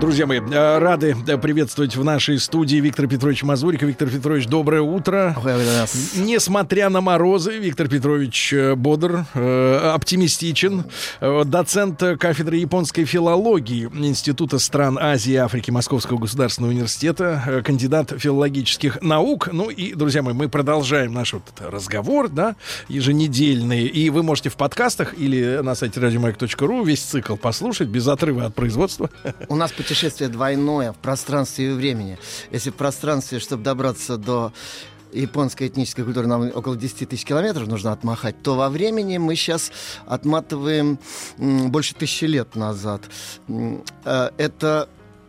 Друзья мои, э, рады э, приветствовать в нашей студии Виктор Петрович Мазурик. Виктор Петрович, доброе утро. Несмотря на морозы, Виктор Петрович э, бодр, оптимистичен. Доцент кафедры японской филологии Института стран Азии и Африки Московского государственного университета, кандидат филологических наук. Ну и, друзья мои, мы продолжаем наш вот разговор, да, еженедельный. И вы можете в подкастах или на сайте радиомайк.ру весь цикл послушать без отрыва от производства. У нас путешествие двойное в пространстве и времени. Если в пространстве, чтобы добраться до японской этнической культуры нам около 10 тысяч километров нужно отмахать, то во времени мы сейчас отматываем больше тысячи лет назад. Э, это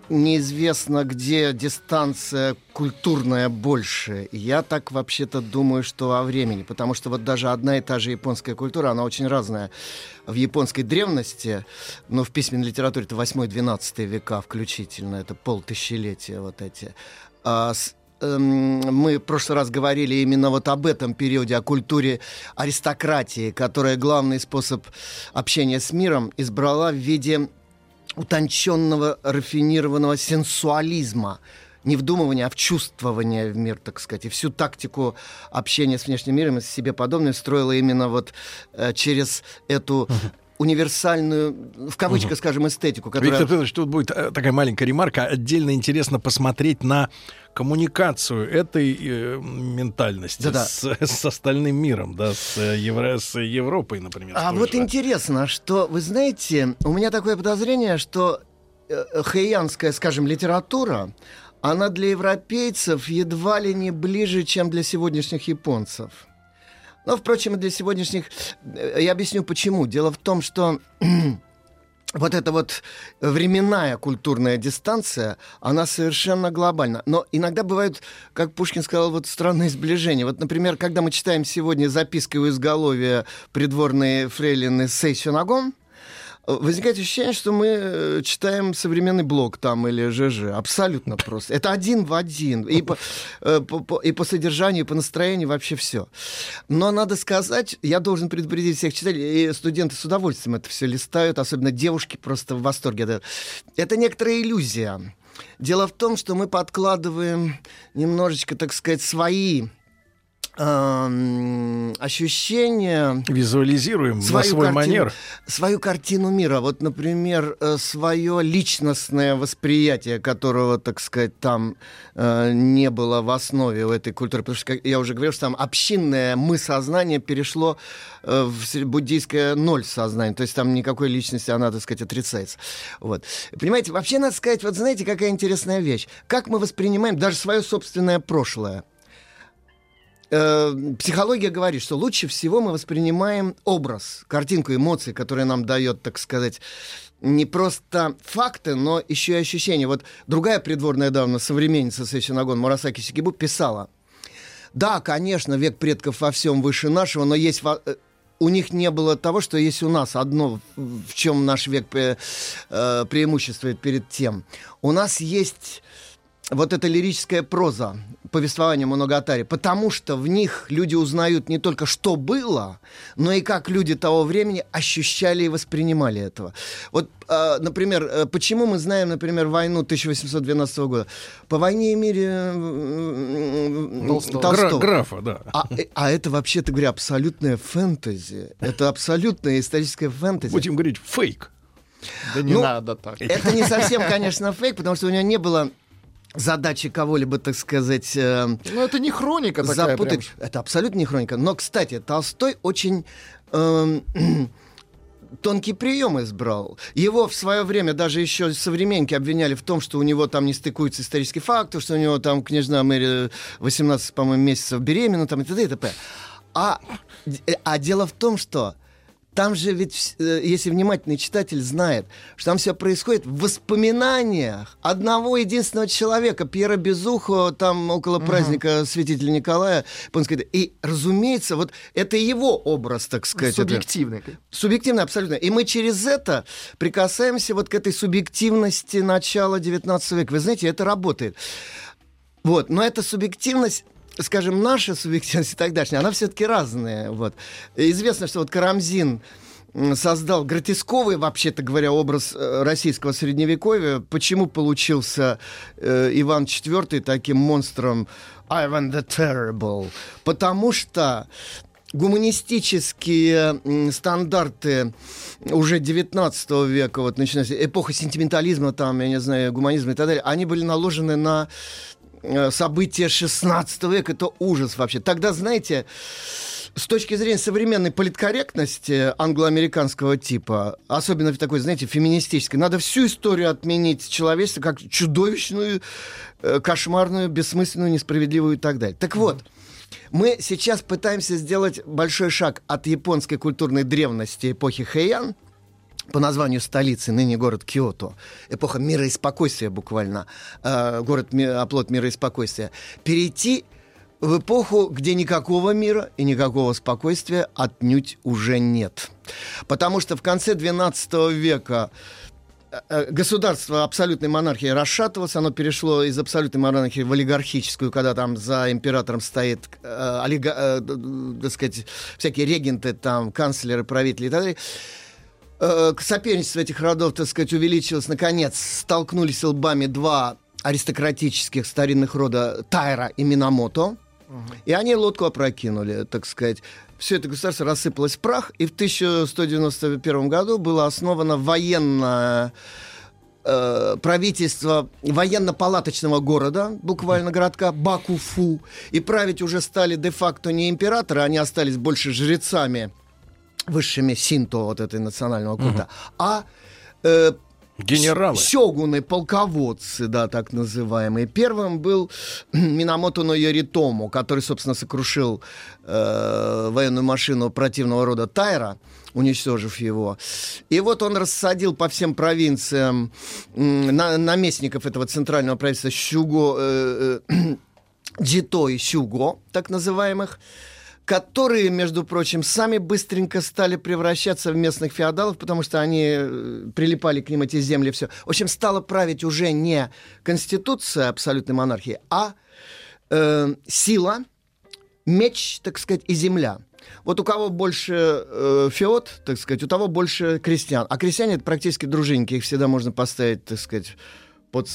неизвестно, где дистанция культурная больше. Я так вообще-то думаю, что о времени, потому что вот даже одна и та же японская культура, она очень разная. В японской древности, ну, в письменной литературе это 8-12 века включительно, это полтысячелетия вот эти. А с, эм, мы в прошлый раз говорили именно вот об этом периоде, о культуре аристократии, которая главный способ общения с миром избрала в виде утонченного, рафинированного сенсуализма, не вдумывания, а в чувствование в мир, так сказать. И всю тактику общения с внешним миром и с себе подобным строила именно вот э, через эту универсальную, в кавычках, угу. скажем, эстетику. Которая... Виктор Петрович, тут будет э, такая маленькая ремарка. Отдельно интересно посмотреть на коммуникацию этой э, ментальности Да-да. С, с остальным миром, да, с, э, Евро, с Европой, например. А вот же. интересно, что, вы знаете, у меня такое подозрение, что э, хэйянская, скажем, литература, она для европейцев едва ли не ближе, чем для сегодняшних японцев. Но, впрочем, для сегодняшних... Э, я объясню, почему. Дело в том, что вот эта вот временная культурная дистанция, она совершенно глобальна. Но иногда бывают, как Пушкин сказал, вот странные сближения. Вот, например, когда мы читаем сегодня записки у изголовья придворные фрейлины Сэй Сюнагон, возникает ощущение, что мы э, читаем современный блог там или ЖЖ. Абсолютно просто. Это один в один. И э, по, по, и по содержанию, и по настроению вообще все. Но надо сказать, я должен предупредить всех читателей, и студенты с удовольствием это все листают, особенно девушки просто в восторге. Это некоторая иллюзия. Дело в том, что мы подкладываем немножечко, так сказать, свои ощущение... Визуализируем свою на свой картину, манер. Свою картину мира. Вот, например, э, свое личностное восприятие, которого, так сказать, там э, не было в основе у этой культуры. Потому что, как я уже говорил, что там общинное мы-сознание перешло э, в буддийское ноль сознание. То есть там никакой личности, она, так сказать, отрицается. Вот. Понимаете, вообще надо сказать, вот знаете, какая интересная вещь. Как мы воспринимаем даже свое собственное прошлое. Э, психология говорит, что лучше всего мы воспринимаем образ, картинку, эмоции, которые нам дает, так сказать, не просто факты, но еще и ощущения. Вот другая придворная давно современница Сэйсинагон Мурасаки Сикибу писала, да, конечно, век предков во всем выше нашего, но есть э, у них не было того, что есть у нас одно, в чем наш век пре, э, преимуществует перед тем. У нас есть вот эта лирическая проза, повествование Моногатари, потому что в них люди узнают не только, что было, но и как люди того времени ощущали и воспринимали этого. Вот, э, например, э, почему мы знаем, например, войну 1812 года? По «Войне и мире» э, Толстого. Толстого. Графа, да. А, э, а это, вообще-то говоря, абсолютная фэнтези. Это абсолютная историческая фэнтези. Будем говорить, фейк. Да не ну, надо так. Это не совсем, конечно, фейк, потому что у него не было задачи кого-либо, так сказать... Э, ну, это не хроника такая запутать. Прям. Это абсолютно не хроника. Но, кстати, Толстой очень... Э, тонкий прием избрал. Его в свое время даже еще современники обвиняли в том, что у него там не стыкуются исторические факты, что у него там княжна Мэри 18, по-моему, месяцев беременна, там и т.д. и т.п. А, а дело в том, что там же ведь, э, если внимательный читатель знает, что там все происходит в воспоминаниях одного единственного человека, Пьера Безухо, там около праздника святителя Николая. И, разумеется, вот это его образ, так сказать. Субъективный. Это, субъективный, абсолютно. И мы через это прикасаемся вот к этой субъективности начала XIX века. Вы знаете, это работает. Вот, но эта субъективность скажем, наша субъективность и тогдашняя, она все-таки разная. Вот. Известно, что вот Карамзин создал гротесковый, вообще-то говоря, образ э, российского средневековья. Почему получился э, Иван IV таким монстром Ivan the Terrible? Потому что гуманистические стандарты уже 19 века, вот начиная с эпоха сентиментализма, там, я не знаю, гуманизма и так далее, они были наложены на события 16 века, это ужас вообще. Тогда, знаете, с точки зрения современной политкорректности англо-американского типа, особенно в такой, знаете, феминистической, надо всю историю отменить человечества как чудовищную, э, кошмарную, бессмысленную, несправедливую и так далее. Так вот, мы сейчас пытаемся сделать большой шаг от японской культурной древности эпохи Хэйян – по названию столицы, ныне город Киото, эпоха мира и спокойствия буквально, э, город оплот мира и спокойствия, перейти в эпоху, где никакого мира и никакого спокойствия отнюдь уже нет. Потому что в конце XII века э, э, государство абсолютной монархии расшатывалось, оно перешло из абсолютной монархии в олигархическую, когда там за императором стоит, э, олига, э, так сказать, всякие регенты, там, канцлеры, правители и так далее э, соперничество этих родов, так сказать, увеличилось. Наконец, столкнулись лбами два аристократических старинных рода Тайра и Минамото. И они лодку опрокинули, так сказать. Все это государство рассыпалось в прах, и в 1191 году было основано военное э, правительство военно-палаточного города, буквально городка Бакуфу. И править уже стали де-факто не императоры, они остались больше жрецами высшими синто вот этой национального культа, угу. а э, Генералы. Сёгуны, полководцы, да, так называемые. Первым был Минамото но Йоритому, который, собственно, сокрушил э, военную машину противного рода Тайра, уничтожив его. И вот он рассадил по всем провинциям э, на, наместников этого центрального правительства Щуго, э, э, Джито и Щуго, так называемых, которые, между прочим, сами быстренько стали превращаться в местных феодалов, потому что они э, прилипали к ним эти земли, все. В общем, стала править уже не конституция абсолютной монархии, а э, сила, меч, так сказать, и земля. Вот у кого больше э, феод, так сказать, у того больше крестьян. А крестьяне это практически дружинники, их всегда можно поставить, так сказать, под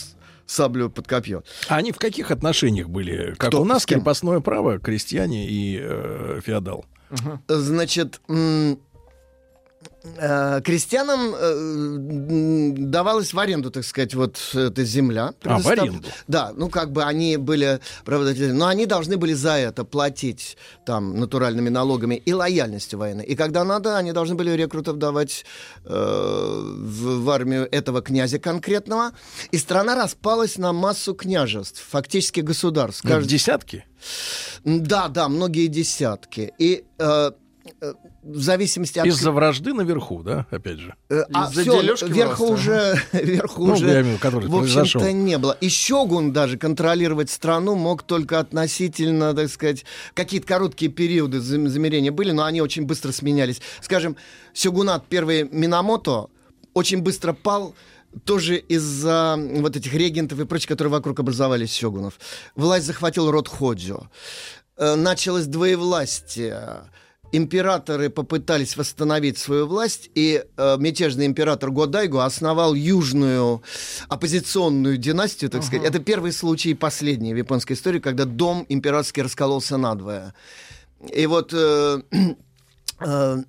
саблю под копье. А они в каких отношениях были? Как Кто? у нас крепостное право, крестьяне и э, феодал? Угу. Значит, Э, крестьянам э, давалась в аренду, так сказать, вот эта земля. А, в аренду? Да, ну как бы они были праводателями, но они должны были за это платить там натуральными налогами и лояльностью военной. И когда надо, они должны были рекрутов давать э, в, в армию этого князя конкретного. И страна распалась на массу княжеств, фактически государств. Кажд... Десятки? Да, да, многие десятки. И э, э в зависимости от... Из-за вражды наверху, да, опять же? Э, а все, верху уже, верху ну, уже, имею, в общем-то, не было. И Щегун даже контролировать страну мог только относительно, так сказать, какие-то короткие периоды замерения были, но они очень быстро сменялись. Скажем, Сёгунат первый Минамото очень быстро пал, тоже из-за вот этих регентов и прочих, которые вокруг образовались Сёгунов. Власть захватил род Ходжо. Э, началось двоевластие императоры попытались восстановить свою власть, и э, мятежный император Годайгу основал южную оппозиционную династию, так uh-huh. сказать. Это первый случай и последний в японской истории, когда дом императорский раскололся надвое. И вот... Э, э,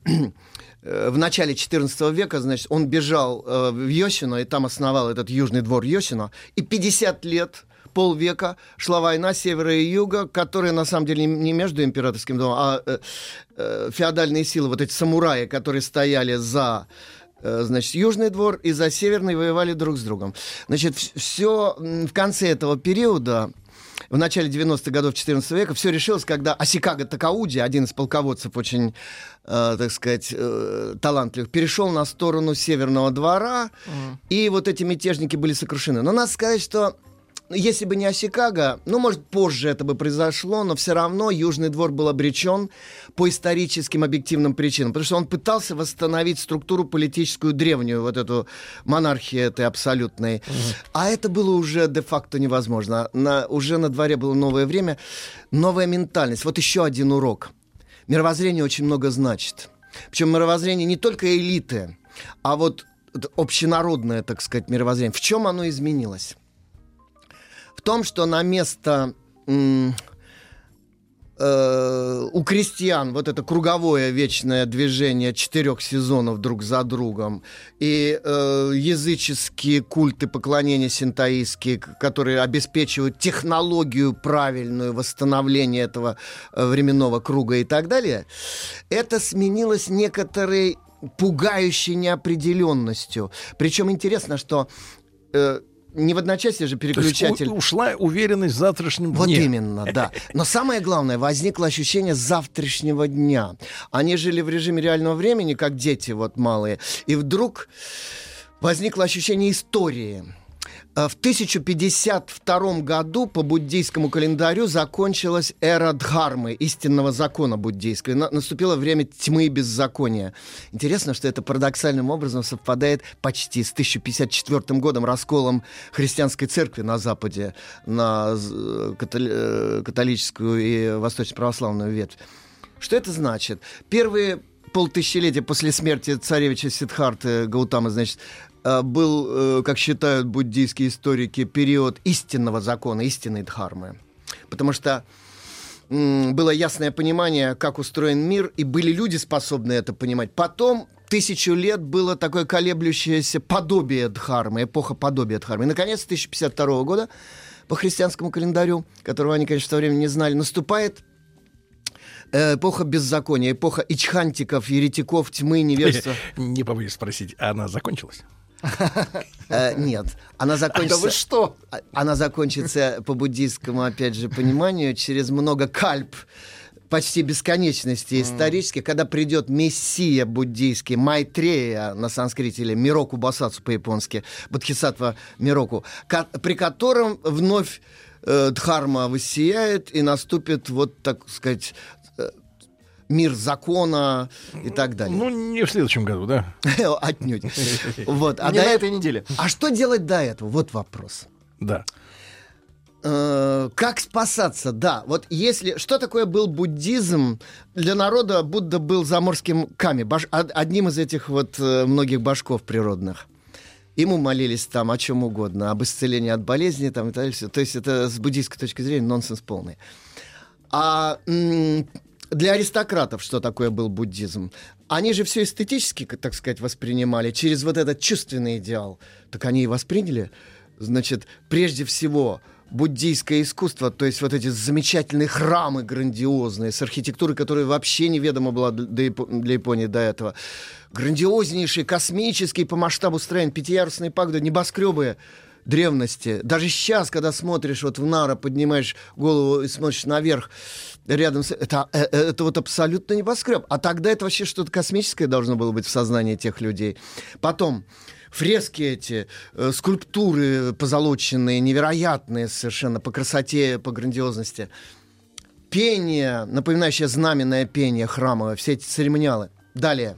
в начале XIV века, значит, он бежал э, в Йосино и там основал этот южный двор Йосино. И 50 лет полвека шла война севера и юга, которая на самом деле не между императорским домом, а э, э, феодальные силы, вот эти самураи, которые стояли за э, значит, Южный двор и за Северный воевали друг с другом. Значит, все в конце этого периода в начале 90-х годов 14 века все решилось, когда Асикага Такауди, один из полководцев очень, э, так сказать, э, талантливых, перешел на сторону Северного двора, mm. и вот эти мятежники были сокрушены. Но надо сказать, что если бы не Осикага, ну, может, позже это бы произошло, но все равно Южный двор был обречен по историческим объективным причинам, потому что он пытался восстановить структуру политическую древнюю, вот эту монархию этой абсолютной. Угу. А это было уже де-факто невозможно. На, уже на дворе было новое время, новая ментальность. Вот еще один урок. Мировоззрение очень много значит. Причем мировоззрение не только элиты, а вот общенародное, так сказать, мировоззрение. В чем оно изменилось? Том, что на место э, у крестьян вот это круговое вечное движение четырех сезонов друг за другом и э, языческие культы поклонения синтаистские, которые обеспечивают технологию правильную восстановления этого э, временного круга и так далее, это сменилось некоторой пугающей неопределенностью. Причем интересно, что э, не в одночасье же переключатель. у, ушла уверенность в завтрашнем вот дне. Вот именно, да. Но самое главное, возникло ощущение завтрашнего дня. Они жили в режиме реального времени, как дети вот малые, и вдруг возникло ощущение истории. Э, в 1052 году по буддийскому календарю закончилась эра Дхармы, истинного закона буддийского. Наступило время тьмы и беззакония. Интересно, что это парадоксальным образом совпадает почти с 1054 годом, расколом христианской церкви на Западе на э, католическую и восточно-православную ветвь. Что это значит? Первые полтысячелетия после смерти царевича Сидхарты Гаутамы, значит, Э, был, э, как считают буддийские историки, период истинного закона, истинной дхармы. Потому что было ясное понимание, как устроен мир, и были люди, способные это понимать. Потом тысячу лет было такое колеблющееся подобие Дхармы, эпоха подобия Дхармы. И, наконец, 1052 года по христианскому календарю, которого они, конечно, в то время не знали, наступает э, эпоха беззакония, эпоха ичхантиков, еретиков, тьмы, невежества. Не побоюсь спросить, а она закончилась? Э, нет, она закончится... Да вы что? А, она закончится по буддийскому, опять же, пониманию через много кальп почти бесконечности исторически, когда придет мессия буддийский, Майтрея на санскрите или Мироку Басацу по-японски, Бодхисаттва Мироку, при котором вновь э, Дхарма воссияет и наступит, вот, так сказать, мир закона и так далее. Ну, не в следующем году, да? Отнюдь. Вот. А не на этой неделе. А что делать до этого? Вот вопрос. Да. Э, как спасаться? Да, вот если... Что такое был буддизм? Для народа Будда был заморским ками, баш, одним из этих вот э, многих башков природных. Ему молились там о чем угодно, об исцелении от болезни там, и так далее. То есть это с буддийской точки зрения нонсенс полный. А для аристократов что такое был буддизм? Они же все эстетически, так сказать, воспринимали через вот этот чувственный идеал. Так они и восприняли. Значит, прежде всего, буддийское искусство, то есть вот эти замечательные храмы грандиозные, с архитектурой, которая вообще неведома была для Японии до этого. Грандиознейшие, космические по масштабу строения, пятиярусные пагоды, небоскребы древности. Даже сейчас, когда смотришь вот в Нара, поднимаешь голову и смотришь наверх, рядом с... Это, э, э, это вот абсолютно небоскреб. А тогда это вообще что-то космическое должно было быть в сознании тех людей. Потом фрески эти, э, скульптуры позолоченные, невероятные совершенно по красоте, по грандиозности. Пение, напоминающее знаменное пение храмовое, все эти церемониалы. Далее.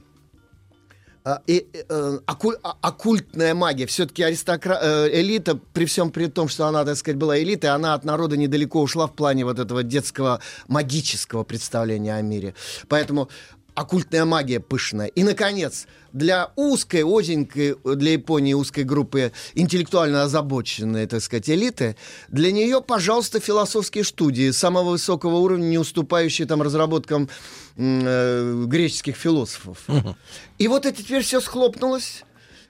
А, и, э, оккуль, а, оккультная магия. Все-таки аристокра... Э, элита, при всем при том, что она, так сказать, была элитой, она от народа недалеко ушла в плане вот этого детского магического представления о мире. Поэтому оккультная магия пышная. И, наконец, для узкой, узенькой, для Японии узкой группы интеллектуально озабоченной, так сказать, элиты, для нее, пожалуйста, философские студии самого высокого уровня, не уступающие там разработкам э, греческих философов. Угу. И вот это теперь все схлопнулось.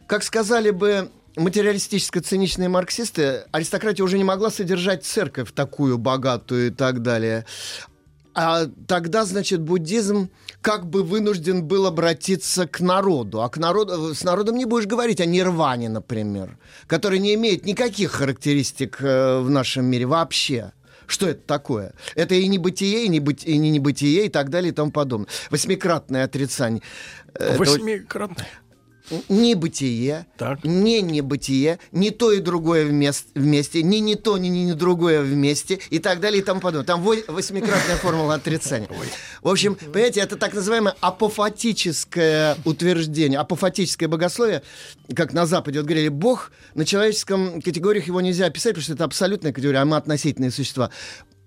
Как сказали бы материалистическо-циничные марксисты, аристократия уже не могла содержать церковь такую богатую и так далее. А тогда, значит, буддизм как бы вынужден был обратиться к народу. А к народу, с народом не будешь говорить о нирване, например, который не имеет никаких характеристик э, в нашем мире вообще. Что это такое? Это и не бытие, и не, быть, и не небытие, и так далее, и тому подобное. Восьмикратное отрицание. Восьмикратное? Не бытие, так. не небытие, не то и другое вместе, вместе, не не то, не не другое вместе и так далее и тому подобное. Там восьмикратная формула отрицания. В общем, понимаете, это так называемое апофатическое утверждение, апофатическое богословие, как на Западе вот говорили, Бог на человеческом категориях его нельзя описать, потому что это абсолютная категория, а мы относительные существа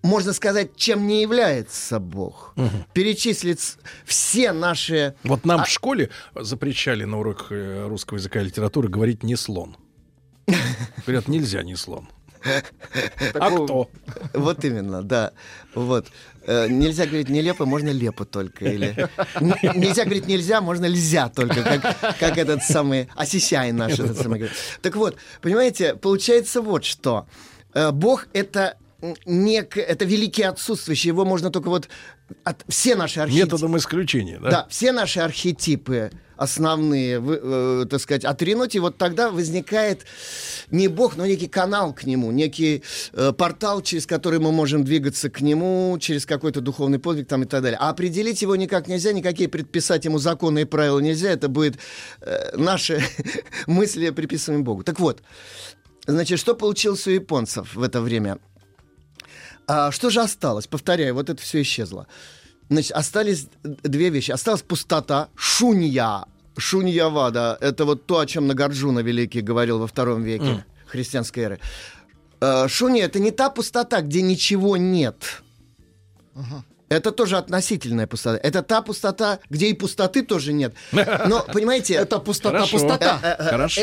можно сказать, чем не является Бог. Угу. Перечислить все наши... Вот нам а... в школе запрещали на урок э, русского языка и литературы говорить «не слон». Говорят, нельзя «не слон». А кто? Вот именно, да. Вот. Э, нельзя говорить нелепо, можно лепо только. Или... Нельзя говорить нельзя, можно нельзя только, как, как этот самый Осисяй наш. Этот самый. Так вот, понимаете, получается вот что. Э, Бог — это нек... это великий отсутствующий, его можно только вот от... все наши архетипы... Методом исключения, да? Да, все наши архетипы основные, вы, э, так сказать, отринуть, и вот тогда возникает не Бог, но некий канал к нему, некий э, портал, через который мы можем двигаться к нему, через какой-то духовный подвиг там и так далее. А определить его никак нельзя, никакие предписать ему законы и правила нельзя, это будет э, наши мысли приписываем Богу. Так вот, Значит, что получилось у японцев в это время? А что же осталось? Повторяю, вот это все исчезло. Значит, остались две вещи. Осталась пустота, шунья, шуньявада. Это вот то, о чем Нагарджуна Великий говорил во втором веке mm. христианской эры. А, шунья — это не та пустота, где ничего нет. Uh-huh. Это тоже относительная пустота. Это та пустота, где и пустоты тоже нет. Но, понимаете... Это пустота, пустота. Э, э, э, Хорошо.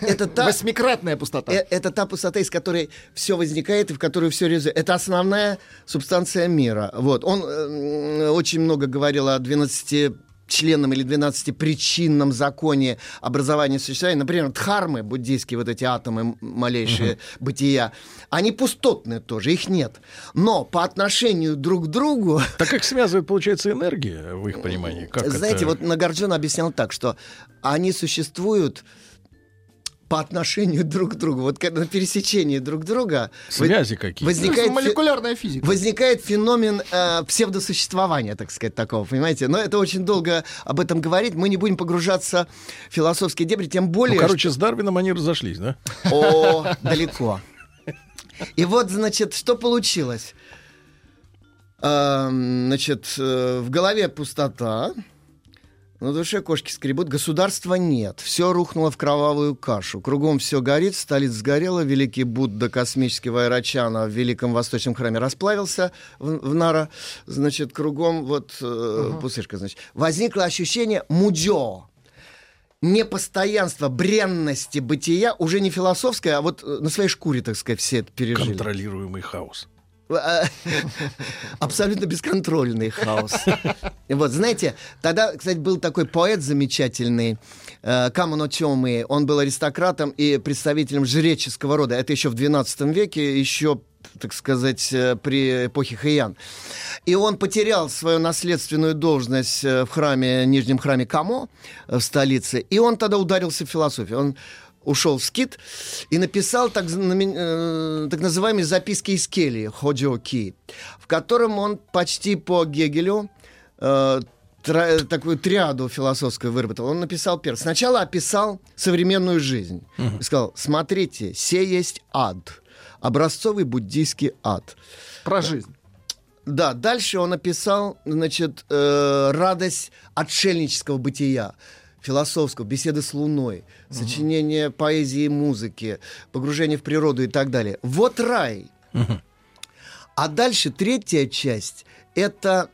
Это та... Восьмикратная пустота. Это та пустота, из которой все возникает и в которую все реализуется. Это основная субстанция мира. Вот. Он очень много говорил о 12 членном или 12-причинном законе образования существования, например, дхармы, буддийские вот эти атомы малейшие uh-huh. бытия, они пустотные тоже, их нет. Но по отношению друг к другу... Так как связывает, получается, энергия в их понимании? Как Знаете, это... вот Нагарджун объяснял так, что они существуют по отношению друг к другу, вот на пересечении друг друга связи какие возникает молекулярная физика возникает феномен э, псевдосуществования, так сказать, такого, понимаете? Но это очень долго об этом говорить, мы не будем погружаться в философские дебри, тем более. Ну, короче, что... с Дарвином они разошлись, да? О, далеко. И вот, значит, что получилось? Значит, э, в голове пустота, на душе кошки скребут, государства нет. Все рухнуло в кровавую кашу. Кругом все горит, столица сгорела, великий Будда космический Вайрачана в Великом Восточном храме расплавился в, в Нара. Значит, кругом вот э, uh-huh. пустышка, значит. Возникло ощущение мудё, непостоянство, бренности бытия, уже не философское, а вот э, на своей шкуре, так сказать, все это пережили. Контролируемый хаос. Абсолютно бесконтрольный хаос. Вот, знаете, тогда, кстати, был такой поэт замечательный, э, Камано Тёмы. Он был аристократом и представителем жреческого рода. Это еще в XII веке, еще так сказать, э, при эпохе Хэйян. И он потерял свою наследственную должность э, в храме, нижнем храме Камо в столице, и он тогда ударился в философию. Он ушел в скит и написал так, э, так называемые записки из Келли, Ходжоки, в котором он почти по Гегелю э, тра, такую триаду философскую выработал. Он написал первый. Сначала описал современную жизнь. Uh-huh. И сказал, смотрите, все есть ад. Образцовый буддийский ад. Про жизнь. Да, дальше он описал, значит, э, радость отшельнического бытия философского, беседы с Луной, угу. сочинение поэзии и музыки, погружение в природу и так далее. Вот рай. Угу. А дальше третья часть — это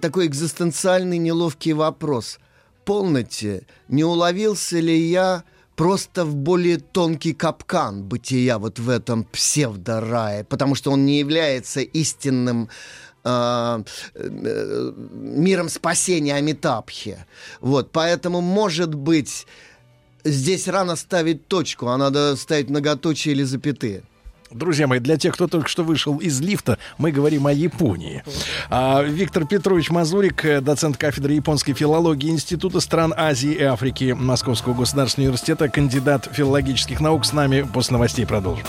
такой экзистенциальный неловкий вопрос. Полноте, не уловился ли я просто в более тонкий капкан бытия вот в этом псевдорае, потому что он не является истинным э, э, миром спасения Амитабхи. Вот, поэтому, может быть, здесь рано ставить точку, а надо ставить многоточие или запятые. Друзья мои, для тех, кто только что вышел из лифта, мы говорим о Японии. А, Виктор Петрович Мазурик, э, доцент кафедры японской филологии Института стран Азии и Африки Московского государственного университета, кандидат филологических наук, с нами после новостей продолжим.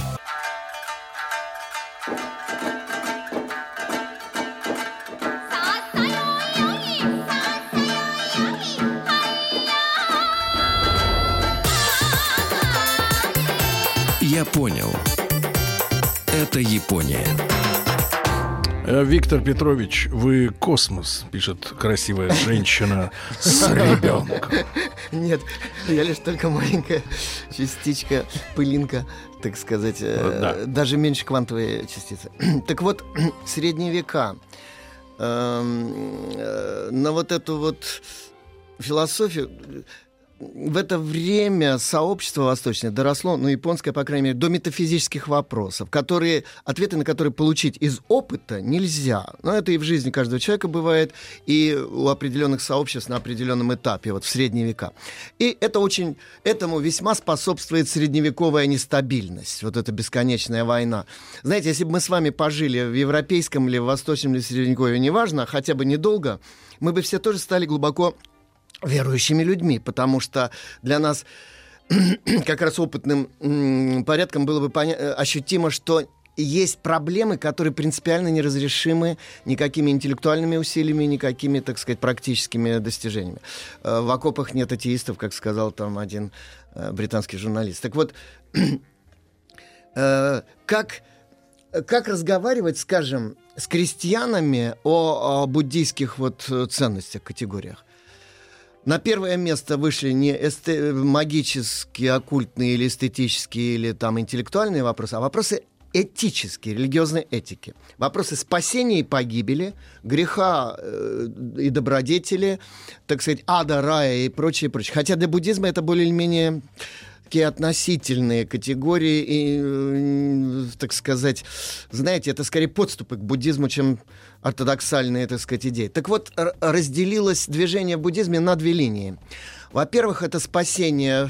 Это Япония. Э, Виктор Петрович, вы космос, пишет красивая женщина с ребенком. Нет, я лишь только маленькая частичка, пылинка, так сказать, э, да. даже меньше квантовой частицы. Так вот, средние века эм, э, на вот эту вот философию в это время сообщество восточное доросло, ну, японское, по крайней мере, до метафизических вопросов, которые, ответы на которые получить из опыта нельзя. Но это и в жизни каждого человека бывает, и у определенных сообществ на определенном этапе, вот в средние века. И это очень, этому весьма способствует средневековая нестабильность, вот эта бесконечная война. Знаете, если бы мы с вами пожили в европейском или в восточном или средневековье, неважно, хотя бы недолго, мы бы все тоже стали глубоко верующими людьми, потому что для нас как раз опытным порядком было бы э, ощутимо, что есть проблемы, которые принципиально неразрешимы никакими интеллектуальными усилиями, никакими, так сказать, практическими достижениями. Э, в окопах нет атеистов, как сказал там один э, британский журналист. Так вот, как, как разговаривать, скажем, с крестьянами о, о буддийских вот ценностях, категориях? На первое место вышли не эсте- магические, оккультные или эстетические, или там интеллектуальные вопросы, а вопросы этические, религиозной этики. Вопросы спасения и погибели, греха э, и добродетели, так сказать, ада, рая и прочее, прочее. Хотя для буддизма это более или менее такие относительные категории и, э, так сказать, знаете, это скорее подступы к буддизму, чем ортодоксальные, так сказать, идеи. Так вот, разделилось движение в буддизме на две линии. Во-первых, это спасение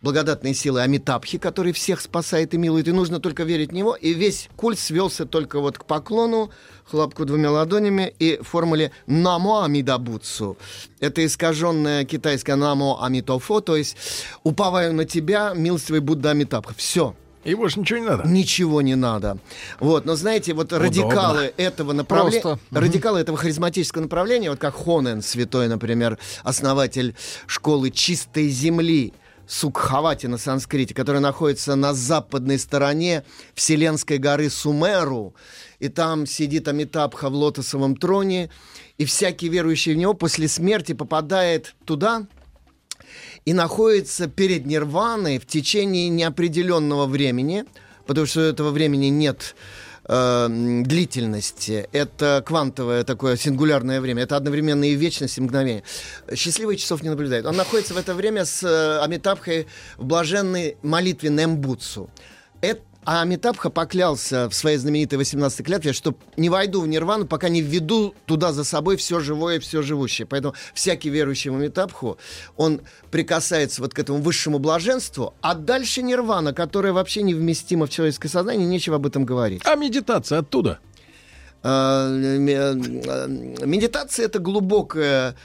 благодатной силы Амитабхи, который всех спасает и милует, и нужно только верить в него. И весь культ свелся только вот к поклону, хлопку двумя ладонями и формуле «Намо Амидабуцу». Это искаженное китайское «Намо Амитофо», то есть «Уповаю на тебя, милостивый Будда Амитабха». Все. И больше ничего не надо. Ничего не надо. Вот, но знаете, вот Удобно. радикалы этого направления, радикалы этого харизматического направления, вот как Хонен, святой, например, основатель школы чистой земли, Сукхавати на санскрите, которая находится на западной стороне Вселенской горы Сумеру, и там сидит Амитабха в лотосовом троне, и всякий верующий в него после смерти попадает туда, и находится перед нирваной в течение неопределенного времени, потому что этого времени нет э, длительности. Это квантовое такое сингулярное время. Это одновременно и вечность, и мгновение. Счастливых часов не наблюдает. Он находится в это время с э, Амитабхой в блаженной молитве Нембуцу. Это а Амитабха поклялся в своей знаменитой 18-й клятве, что не войду в нирвану, пока не введу туда за собой все живое и все живущее. Поэтому всякий верующий в Амитабху, он прикасается вот к этому высшему блаженству, а дальше нирвана, которая вообще невместима в человеческое сознание, нечего об этом говорить. А медитация оттуда? А, медитация — это глубокое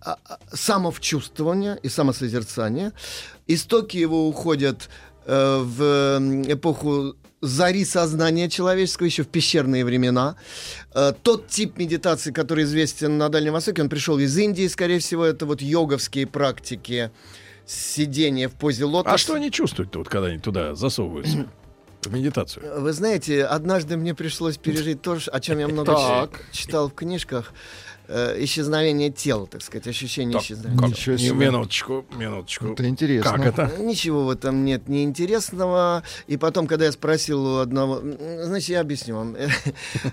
а, а, самовчувствование и самосозерцание. Истоки его уходят в эпоху зари сознания человеческого, еще в пещерные времена. Э, тот тип медитации, который известен на Дальнем Востоке, он пришел из Индии, скорее всего, это вот йоговские практики сидения в позе лотоса. А что они чувствуют-то, вот, когда они туда засовываются? в медитацию. Вы знаете, однажды мне пришлось пережить то, о чем я много читал в книжках э, исчезновение тела, так сказать, ощущение так, исчезновения. Как? Ничего себе. Минуточку, минуточку. Это интересно. Как это? Ничего в этом нет неинтересного. И потом, когда я спросил у одного... Значит, я объясню вам.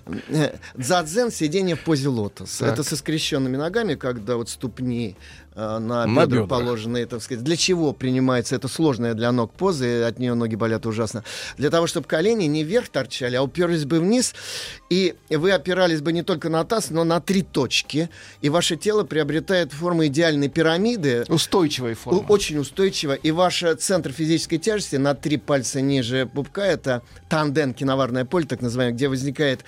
Дзадзен — сидение в позе лотоса. Это со скрещенными ногами, когда вот ступни Э, на, на бедра, положенные, так сказать. Для чего принимается эта сложная для ног поза, и от нее ноги болят ужасно? Для того, чтобы колени не вверх торчали, а уперлись бы вниз, и вы опирались бы не только на таз, но на три точки, и ваше тело приобретает форму идеальной пирамиды. Устойчивой формы. Очень устойчиво, и ваш центр физической тяжести на три пальца ниже пупка, это танден, киноварное поле, так называемое, где возникают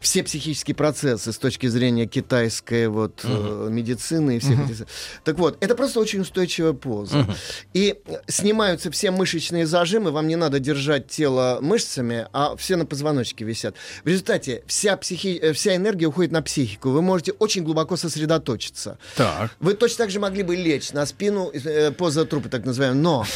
все психические процессы с точки зрения китайской вот, uh-huh. медицины и всех uh-huh. этих так вот, это просто очень устойчивая поза. Угу. И снимаются все мышечные зажимы, вам не надо держать тело мышцами, а все на позвоночнике висят. В результате вся, психи... Э, вся энергия уходит на психику. Вы можете очень глубоко сосредоточиться. Так. Вы точно так же могли бы лечь на спину, э, поза трупа, так называемая, но...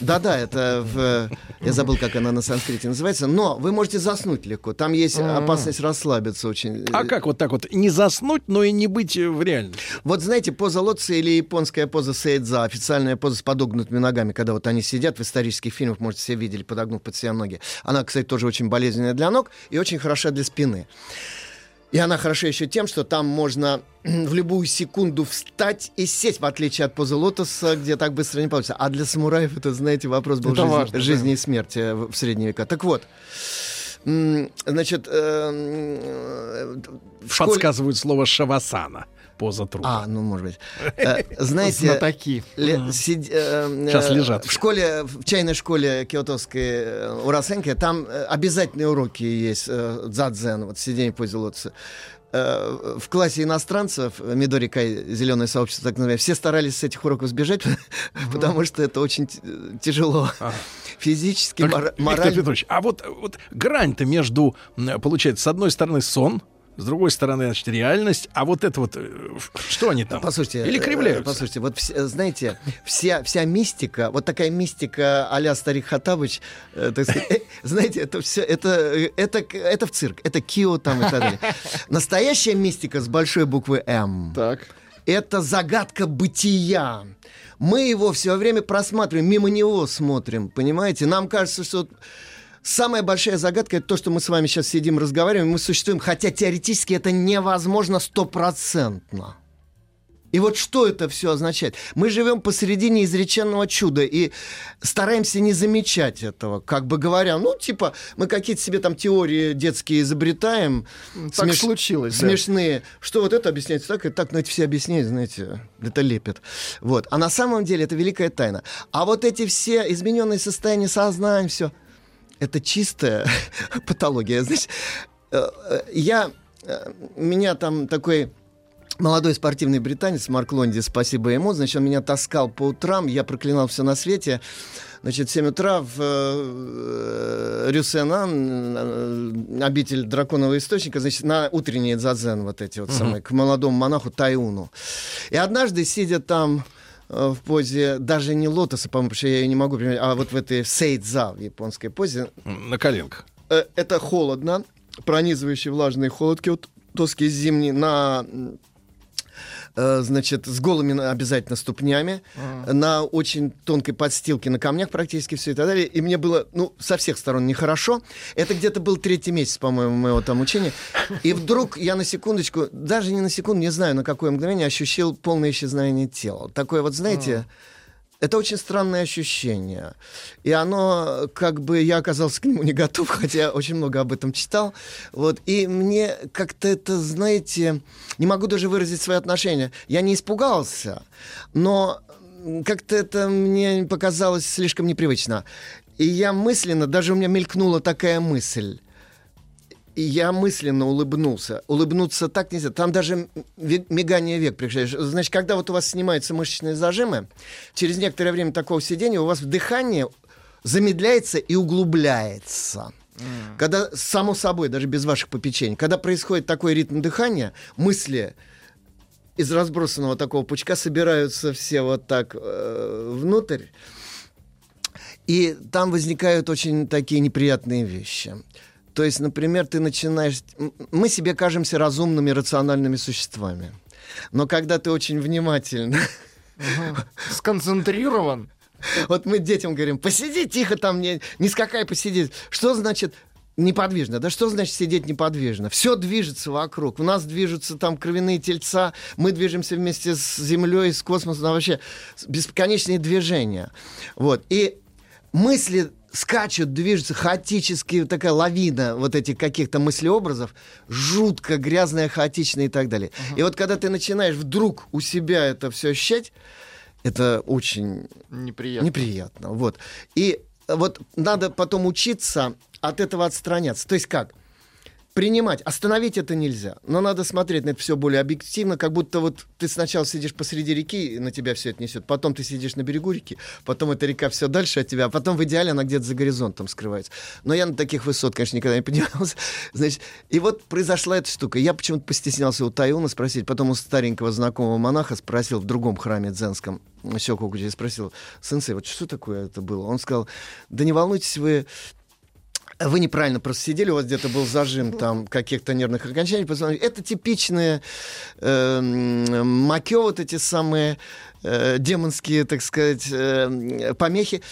Да-да, это в... Я забыл, как она на санскрите называется. Но вы можете заснуть легко. Там есть опасность расслабиться очень. А как вот так вот не заснуть, но и не быть в реальности? Вот знаете, поза лотца или японская поза сейдза, официальная поза с подогнутыми ногами, когда вот они сидят в исторических фильмах, может, все видели, подогнув под себя ноги. Она, кстати, тоже очень болезненная для ног и очень хороша для спины. И она хороша еще тем, что там можно в любую секунду встать и сесть, в отличие от позы лотоса, где так быстро не получится. А для самураев это, знаете, вопрос был это жизни, важно, жизни да. и смерти в средние века. Так вот, значит, э, в школе... подсказывают слово шавасана поза трупа. А, ну, может быть. Э, знаете... Знатоки. Сейчас лежат. В школе, в чайной школе киотовской у Расенки, там обязательные уроки есть дзадзен, вот сидение в позе лотоса в классе иностранцев, Мидорика, зеленое сообщество, так называемое, все старались с этих уроков сбежать, потому что это очень тяжело. Физически, морально. А вот, вот грань-то между, получается, с одной стороны сон, с другой стороны, значит, реальность. А вот это вот, э, что они там? Послушайте, Или кривляются? Э, послушайте, вот знаете, вся, вся мистика, вот такая мистика а-ля Старик Хатабыч, э, так сказать, э, знаете, это все, это, это, это в цирк, это Кио там и так далее. Настоящая мистика с большой буквы М. Так. Это загадка бытия. Мы его все время просматриваем, мимо него смотрим, понимаете? Нам кажется, что Самая большая загадка это то, что мы с вами сейчас сидим, разговариваем, мы существуем, хотя теоретически это невозможно стопроцентно. И вот что это все означает? Мы живем посередине изреченного чуда и стараемся не замечать этого, как бы говоря, ну, типа, мы какие-то себе там теории детские изобретаем. Так смеш... случилось, Смешные. Да. Что вот это объясняется так, и так, но эти все объясняют, знаете, это лепят. Вот. А на самом деле это великая тайна. А вот эти все измененные состояния сознания, все – это чистая патология. Знаете, э, э, я, э, меня там такой молодой спортивный британец Марк Лонди, спасибо ему, значит, он меня таскал по утрам, я проклинал все на свете. Значит, в 7 утра в э, Рюсенан, обитель драконового источника, значит, на утренний дзадзен вот эти вот uh-huh. самые, к молодому монаху Тайуну. И однажды, сидя там в позе даже не лотоса, по-моему, потому что я ее не могу применять, а вот в этой сейдза в японской позе. На коленках. Э, это холодно, пронизывающий влажный холод киотовский зимний на Э, значит, с голыми обязательно ступнями, а. на очень тонкой подстилке, на камнях практически все и так далее. И мне было, ну, со всех сторон нехорошо. Это где-то был третий месяц, по-моему, моего там учения. И вдруг я на секундочку, даже не на секунду, не знаю, на какое мгновение, ощущал полное исчезновение тела. Такое вот, знаете... А это очень странное ощущение. И оно, как бы, я оказался к нему не готов, хотя очень много об этом читал. Вот. И мне как-то это, знаете, не могу даже выразить свои отношения. Я не испугался, но как-то это мне показалось слишком непривычно. И я мысленно, даже у меня мелькнула такая мысль. И я мысленно улыбнулся. Улыбнуться так нельзя. Там даже мигание век приезжаешь. Значит, когда вот у вас снимаются мышечные зажимы, через некоторое время такого сидения у вас дыхание замедляется и углубляется. Mm. Когда, само собой, даже без ваших попечений, когда происходит такой ритм дыхания, мысли из разбросанного такого пучка собираются все вот так э, внутрь, и там возникают очень такие неприятные вещи. То есть, например, ты начинаешь... Мы себе кажемся разумными, рациональными существами. Но когда ты очень внимательно... Сконцентрирован. Вот мы детям говорим, посиди тихо там, не, не скакай, посиди. Что значит неподвижно? Да что значит сидеть неподвижно? Все движется вокруг. У нас движутся там кровяные тельца, мы движемся вместе с Землей, с космосом, вообще бесконечные движения. Вот. И мысли скачут, движутся хаотически, такая лавина вот этих каких-то мыслеобразов, жутко грязная, хаотичная и так далее. Uh-huh. И вот когда ты начинаешь вдруг у себя это все ощущать, это очень неприятно. неприятно. Вот. И вот надо потом учиться от этого отстраняться. То есть как? Принимать. Остановить это нельзя. Но надо смотреть на это все более объективно, как будто вот ты сначала сидишь посреди реки, и на тебя все это несет. Потом ты сидишь на берегу реки, потом эта река все дальше от тебя, а потом в идеале она где-то за горизонтом скрывается. Но я на таких высот, конечно, никогда не поднимался. Значит, и вот произошла эта штука. Я почему-то постеснялся у Таюна спросить, потом у старенького знакомого монаха спросил в другом храме дзенском, Сёкукуджи, спросил, сенсей, вот что такое это было? Он сказал, да не волнуйтесь вы, вы неправильно просто сидели, у вас где-то был зажим там каких-то нервных окончаний. Это типичные э, макё, вот эти самые э, демонские, так сказать, э, помехи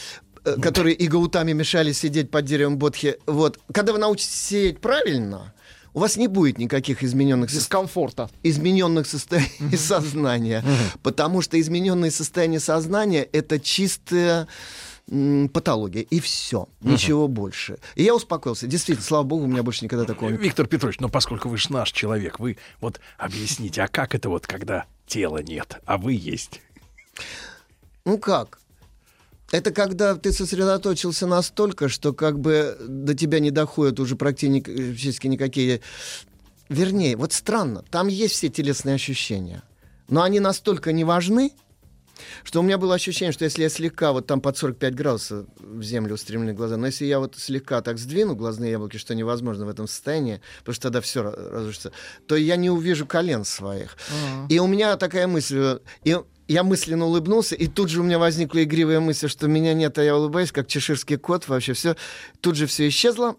э, которые и гаутами мешали сидеть под деревом Бодхи. Вот. Когда вы научитесь сидеть правильно, у вас не будет никаких измененных дискомфорта, измененных состояний сознания, потому что измененные состояния сознания это чистое патология, и все, uh-huh. ничего больше. И я успокоился. Действительно, слава богу, у меня больше никогда такого не Виктор Петрович, но поскольку вы же наш человек, вы вот объясните, а как это вот, когда тела нет, а вы есть? Ну как? Это когда ты сосредоточился настолько, что как бы до тебя не доходят уже практически никакие... Вернее, вот странно, там есть все телесные ощущения, но они настолько не важны, что у меня было ощущение, что если я слегка вот там под 45 градусов в землю устремлены глаза, но если я вот слегка так сдвину глазные яблоки, что невозможно в этом состоянии, потому что тогда все разрушится, то я не увижу колен своих. Uh-huh. И у меня такая мысль, и я мысленно улыбнулся, и тут же у меня возникла игривая мысль, что меня нет, а я улыбаюсь, как чеширский кот, вообще все. Тут же все исчезло.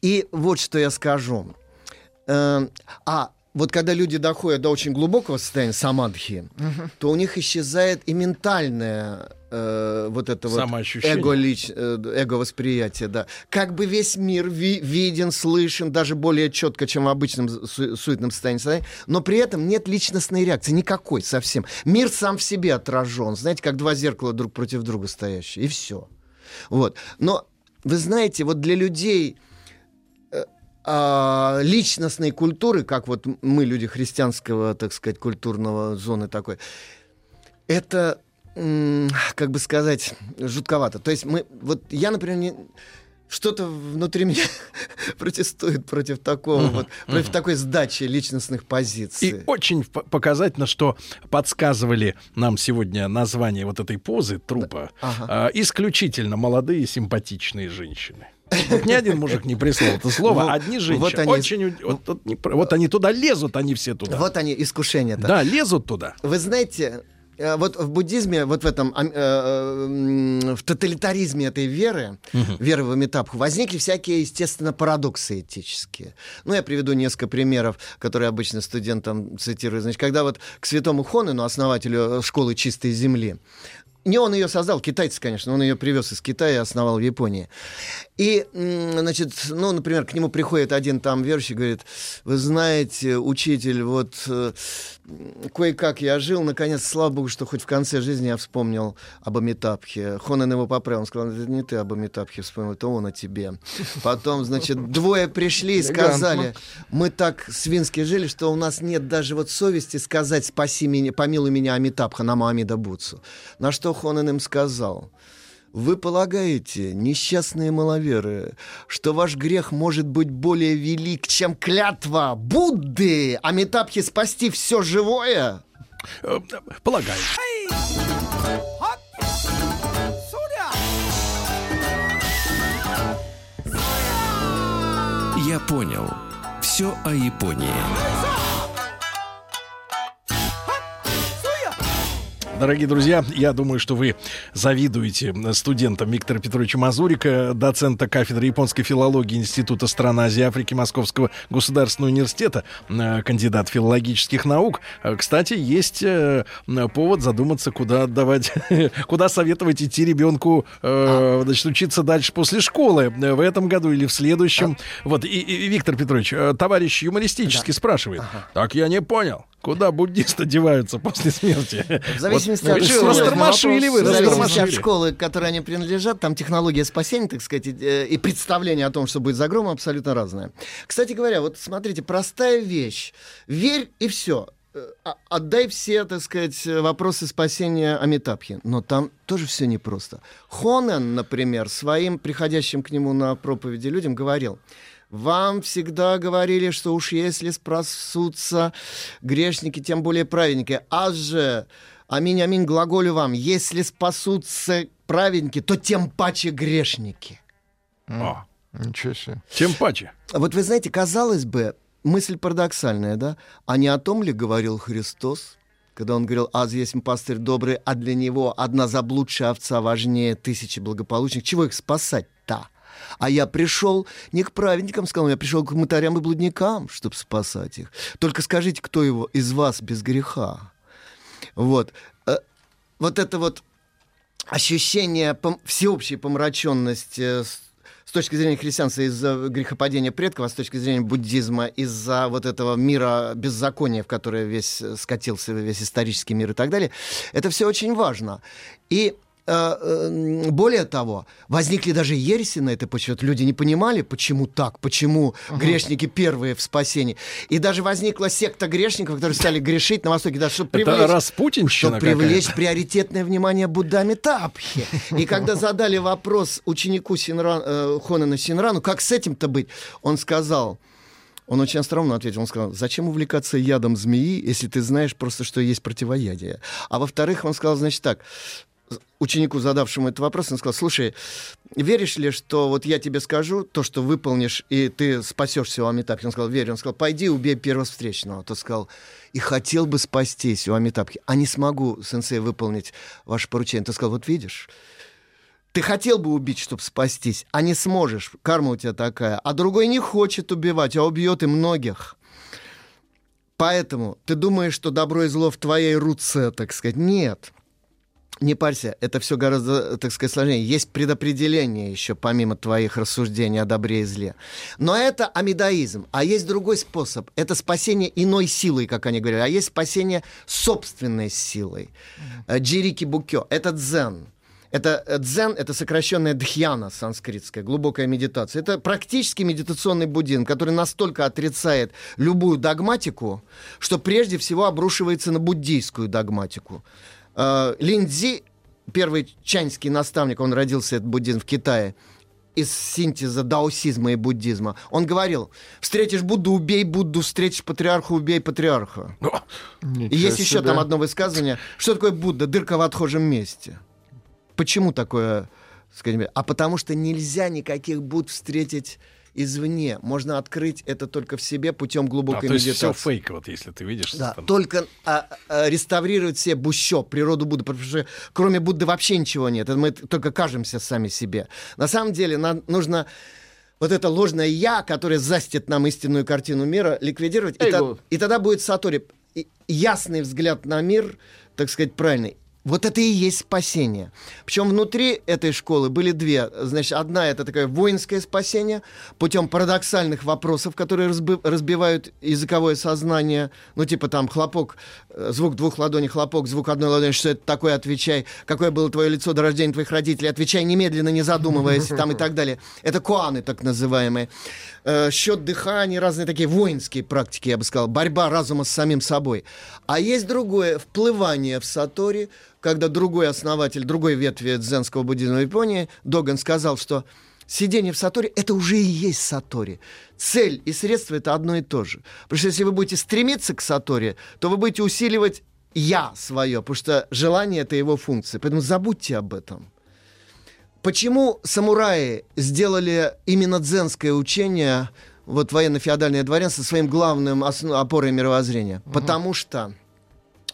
И вот что я скажу. Э, а, вот когда люди доходят до очень глубокого состояния самадхи, uh-huh. то у них исчезает и ментальное э, вот это вот эго, лич, э, эго восприятие, да. Как бы весь мир ви, виден, слышен, даже более четко, чем в обычном су- суетном состоянии, но при этом нет личностной реакции, никакой совсем. Мир сам в себе отражен, знаете, как два зеркала друг против друга стоящие, и все. Вот. Но вы знаете, вот для людей а, личностной культуры, как вот мы, люди христианского, так сказать, культурного зоны такой, это, как бы сказать, жутковато. То есть мы, вот я, например, не, что-то внутри меня протестует против такого вот, против такой сдачи личностных позиций. И очень показательно, что подсказывали нам сегодня название вот этой позы трупа ага. э, исключительно молодые симпатичные женщины. Вот ни один мужик не прислал это слово, одни женщины. Вот они, очень, вот, вот, вот они туда лезут, они все туда. Вот они, искушения. Да, лезут туда. Вы знаете, э, вот в буддизме, вот в этом, э, э, в тоталитаризме этой веры, угу. веры в Амитабху, возникли всякие, естественно, парадоксы этические. Ну, я приведу несколько примеров, которые обычно студентам цитирую. Значит, когда вот к святому Хонену, основателю школы чистой земли, не он ее создал, китайцы, конечно, он ее привез из Китая и основал в Японии. И, значит, ну, например, к нему приходит один там верующий, говорит, вы знаете, учитель, вот э, кое-как я жил, наконец, слава богу, что хоть в конце жизни я вспомнил об Амитабхе. Хонен его поправил, он сказал, это не ты об Амитабхе вспомнил, это он о тебе. Потом, значит, двое пришли и сказали, мы так свински жили, что у нас нет даже вот совести сказать «спаси меня, помилуй меня, Амитабха» на Муаммеда Буцу. На что Хонен им сказал – вы полагаете, несчастные маловеры, что ваш грех может быть более велик, чем клятва Будды, а Метапхи спасти все живое? Э, полагаю. Я понял. Все о Японии. Дорогие друзья, я думаю, что вы завидуете студентам Виктора Петровича Мазурика, доцента кафедры японской филологии Института стран Азии и Африки Московского государственного университета, э, кандидат филологических наук. Э, кстати, есть э, повод задуматься, куда отдавать, куда советовать идти ребенку, значит, учиться дальше после школы в этом году или в следующем. Вот, и, и Виктор Петрович, товарищ юмористически да. спрашивает. Ага. Так я не понял. Куда буддисты деваются после смерти? В зависимости вот, от школы. Растормошили вы, В зависимости от школы, к которой они принадлежат, там технология спасения, так сказать, э, и представление о том, что будет за громом, абсолютно разное. Кстати говоря, вот смотрите, простая вещь. Верь и все э, а, отдай все, так сказать, вопросы спасения Амитабхи. Но там тоже все непросто. Хонен, например, своим приходящим к нему на проповеди людям говорил, Вам всегда говорили, что уж если спасутся грешники, тем более праведники. А же, аминь, аминь, глаголю вам, если спасутся праведники, то тем паче грешники. О, ничего себе. Тем паче. Вот вы знаете, казалось бы, мысль парадоксальная, да? А не о том ли говорил Христос, когда он говорил, а есть пастырь добрый, а для него одна заблудшая овца важнее тысячи благополучных. Чего их спасать-то? А я пришел не к праведникам, сказал, я пришел к мытарям и блудникам, чтобы спасать их. Только скажите, кто его из вас без греха? Вот. Э, вот это вот ощущение всеобщей помраченности с точки зрения христианства из-за грехопадения предков, а с точки зрения буддизма из-за вот этого мира беззакония, в которое весь скатился весь исторический мир и так далее, это все очень важно. И Э, э, более того, возникли даже ереси на этой почве. Люди не понимали, почему так, почему uh-huh. грешники первые в спасении. И даже возникла секта грешников, которые стали грешить на Востоке, да, чтобы привлечь, Это чтобы привлечь приоритетное внимание Буддами Тапхи. И когда задали вопрос ученику Синран, э, Хонена Синрану, как с этим-то быть, он сказал... Он очень остроумно ответил. Он сказал, зачем увлекаться ядом змеи, если ты знаешь просто, что есть противоядие? А во-вторых, он сказал, значит так, ученику, задавшему этот вопрос, он сказал, слушай, веришь ли, что вот я тебе скажу то, что выполнишь, и ты спасешься у Амитабхи? Он сказал, верю. Он сказал, пойди убей первого встречного. Тот сказал, и хотел бы спастись у Амитабхи, а не смогу, сенсей, выполнить ваше поручение. Тот сказал, вот видишь, ты хотел бы убить, чтобы спастись, а не сможешь. Карма у тебя такая. А другой не хочет убивать, а убьет и многих. Поэтому ты думаешь, что добро и зло в твоей руце, так сказать. Нет не парься, это все гораздо, так сказать, сложнее. Есть предопределение еще, помимо твоих рассуждений о добре и зле. Но это амидаизм. А есть другой способ. Это спасение иной силой, как они говорят. А есть спасение собственной силой. Джирики букё. Это дзен. Это э, дзен, это сокращенная дхьяна санскритская, глубокая медитация. Это практически медитационный буддизм, который настолько отрицает любую догматику, что прежде всего обрушивается на буддийскую догматику. Э, Линдзи, первый чаньский наставник, он родился, этот буддизм в Китае, из синтеза даосизма и буддизма. Он говорил, встретишь Будду, убей Будду, встретишь патриарха, убей патриарха. и есть себе. еще там одно высказывание. Что такое Будда? Дырка в отхожем месте. Почему такое? Скажем, а потому что нельзя никаких Будд встретить извне. Можно открыть это только в себе путем глубокой а, то медитации. То есть все фейк, вот если ты видишь. Да, там... только а, а, реставрировать себе Бущо, природу Будды, потому что кроме Будды вообще ничего нет. Это мы только кажемся сами себе. На самом деле нам нужно вот это ложное «я», которое застит нам истинную картину мира, ликвидировать, и, та, и тогда будет Сатори ясный взгляд на мир, так сказать, правильный. Вот это и есть спасение. Причем внутри этой школы были две. Значит, одна это такое воинское спасение путем парадоксальных вопросов, которые разби- разбивают языковое сознание. Ну, типа там хлопок, э, звук двух ладоней, хлопок, звук одной ладони, что это такое, отвечай. Какое было твое лицо до рождения твоих родителей, отвечай немедленно, не задумываясь, там и так далее. Это куаны так называемые. Э, счет дыхания, разные такие воинские практики, я бы сказал. Борьба разума с самим собой. А есть другое, вплывание в сатори, когда другой основатель, другой ветви дзенского буддизма в Японии, Доган, сказал, что сидение в сатори — это уже и есть сатори. Цель и средство — это одно и то же. Потому что если вы будете стремиться к сатори, то вы будете усиливать «я» свое, потому что желание — это его функция. Поэтому забудьте об этом. Почему самураи сделали именно дзенское учение, вот военно-феодальное дворянство, своим главным опорой мировоззрения? Угу. Потому что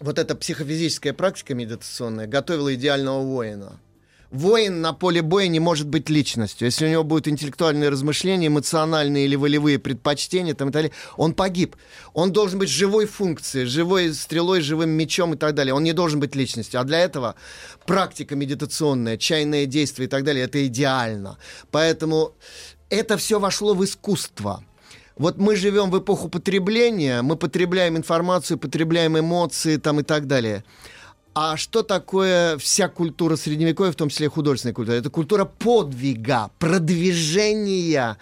вот эта психофизическая практика медитационная готовила идеального воина. Воин на поле боя не может быть личностью. Если у него будут интеллектуальные размышления, эмоциональные или волевые предпочтения, там и так далее, он погиб. Он должен быть живой функцией, живой стрелой, живым мечом и так далее. Он не должен быть личностью. А для этого практика медитационная, чайное действие и так далее, это идеально. Поэтому это все вошло в искусство. Вот мы живем в эпоху потребления, мы потребляем информацию, потребляем эмоции там и так далее. А что такое вся культура средневековья, в том числе художественная культура? Это культура подвига, продвижения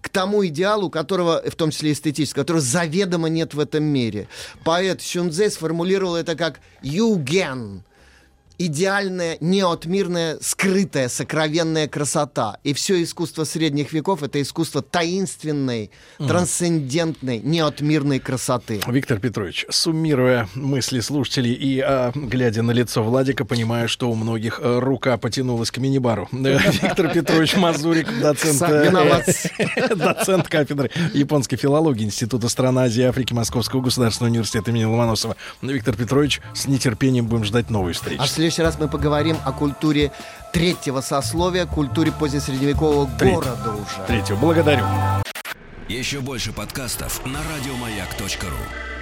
к тому идеалу, которого, в том числе эстетического, которого заведомо нет в этом мире. Поэт Сюнзе сформулировал это как «юген», идеальная, неотмирная, скрытая, сокровенная красота. И все искусство средних веков — это искусство таинственной, mm. трансцендентной, неотмирной красоты. Виктор Петрович, суммируя мысли слушателей и а, глядя на лицо Владика, понимаю, что у многих а, рука потянулась к мини-бару. Виктор Петрович Мазурик, доцент, э, доцент кафедры японской филологии Института стран Азии и Африки Московского государственного университета имени Ломоносова. Виктор Петрович, с нетерпением будем ждать новой встречи. В следующий раз мы поговорим о культуре третьего сословия, культуре позднесредневекового Треть. города уже. Третьего. Благодарю. Еще больше подкастов на радиомаяк.ру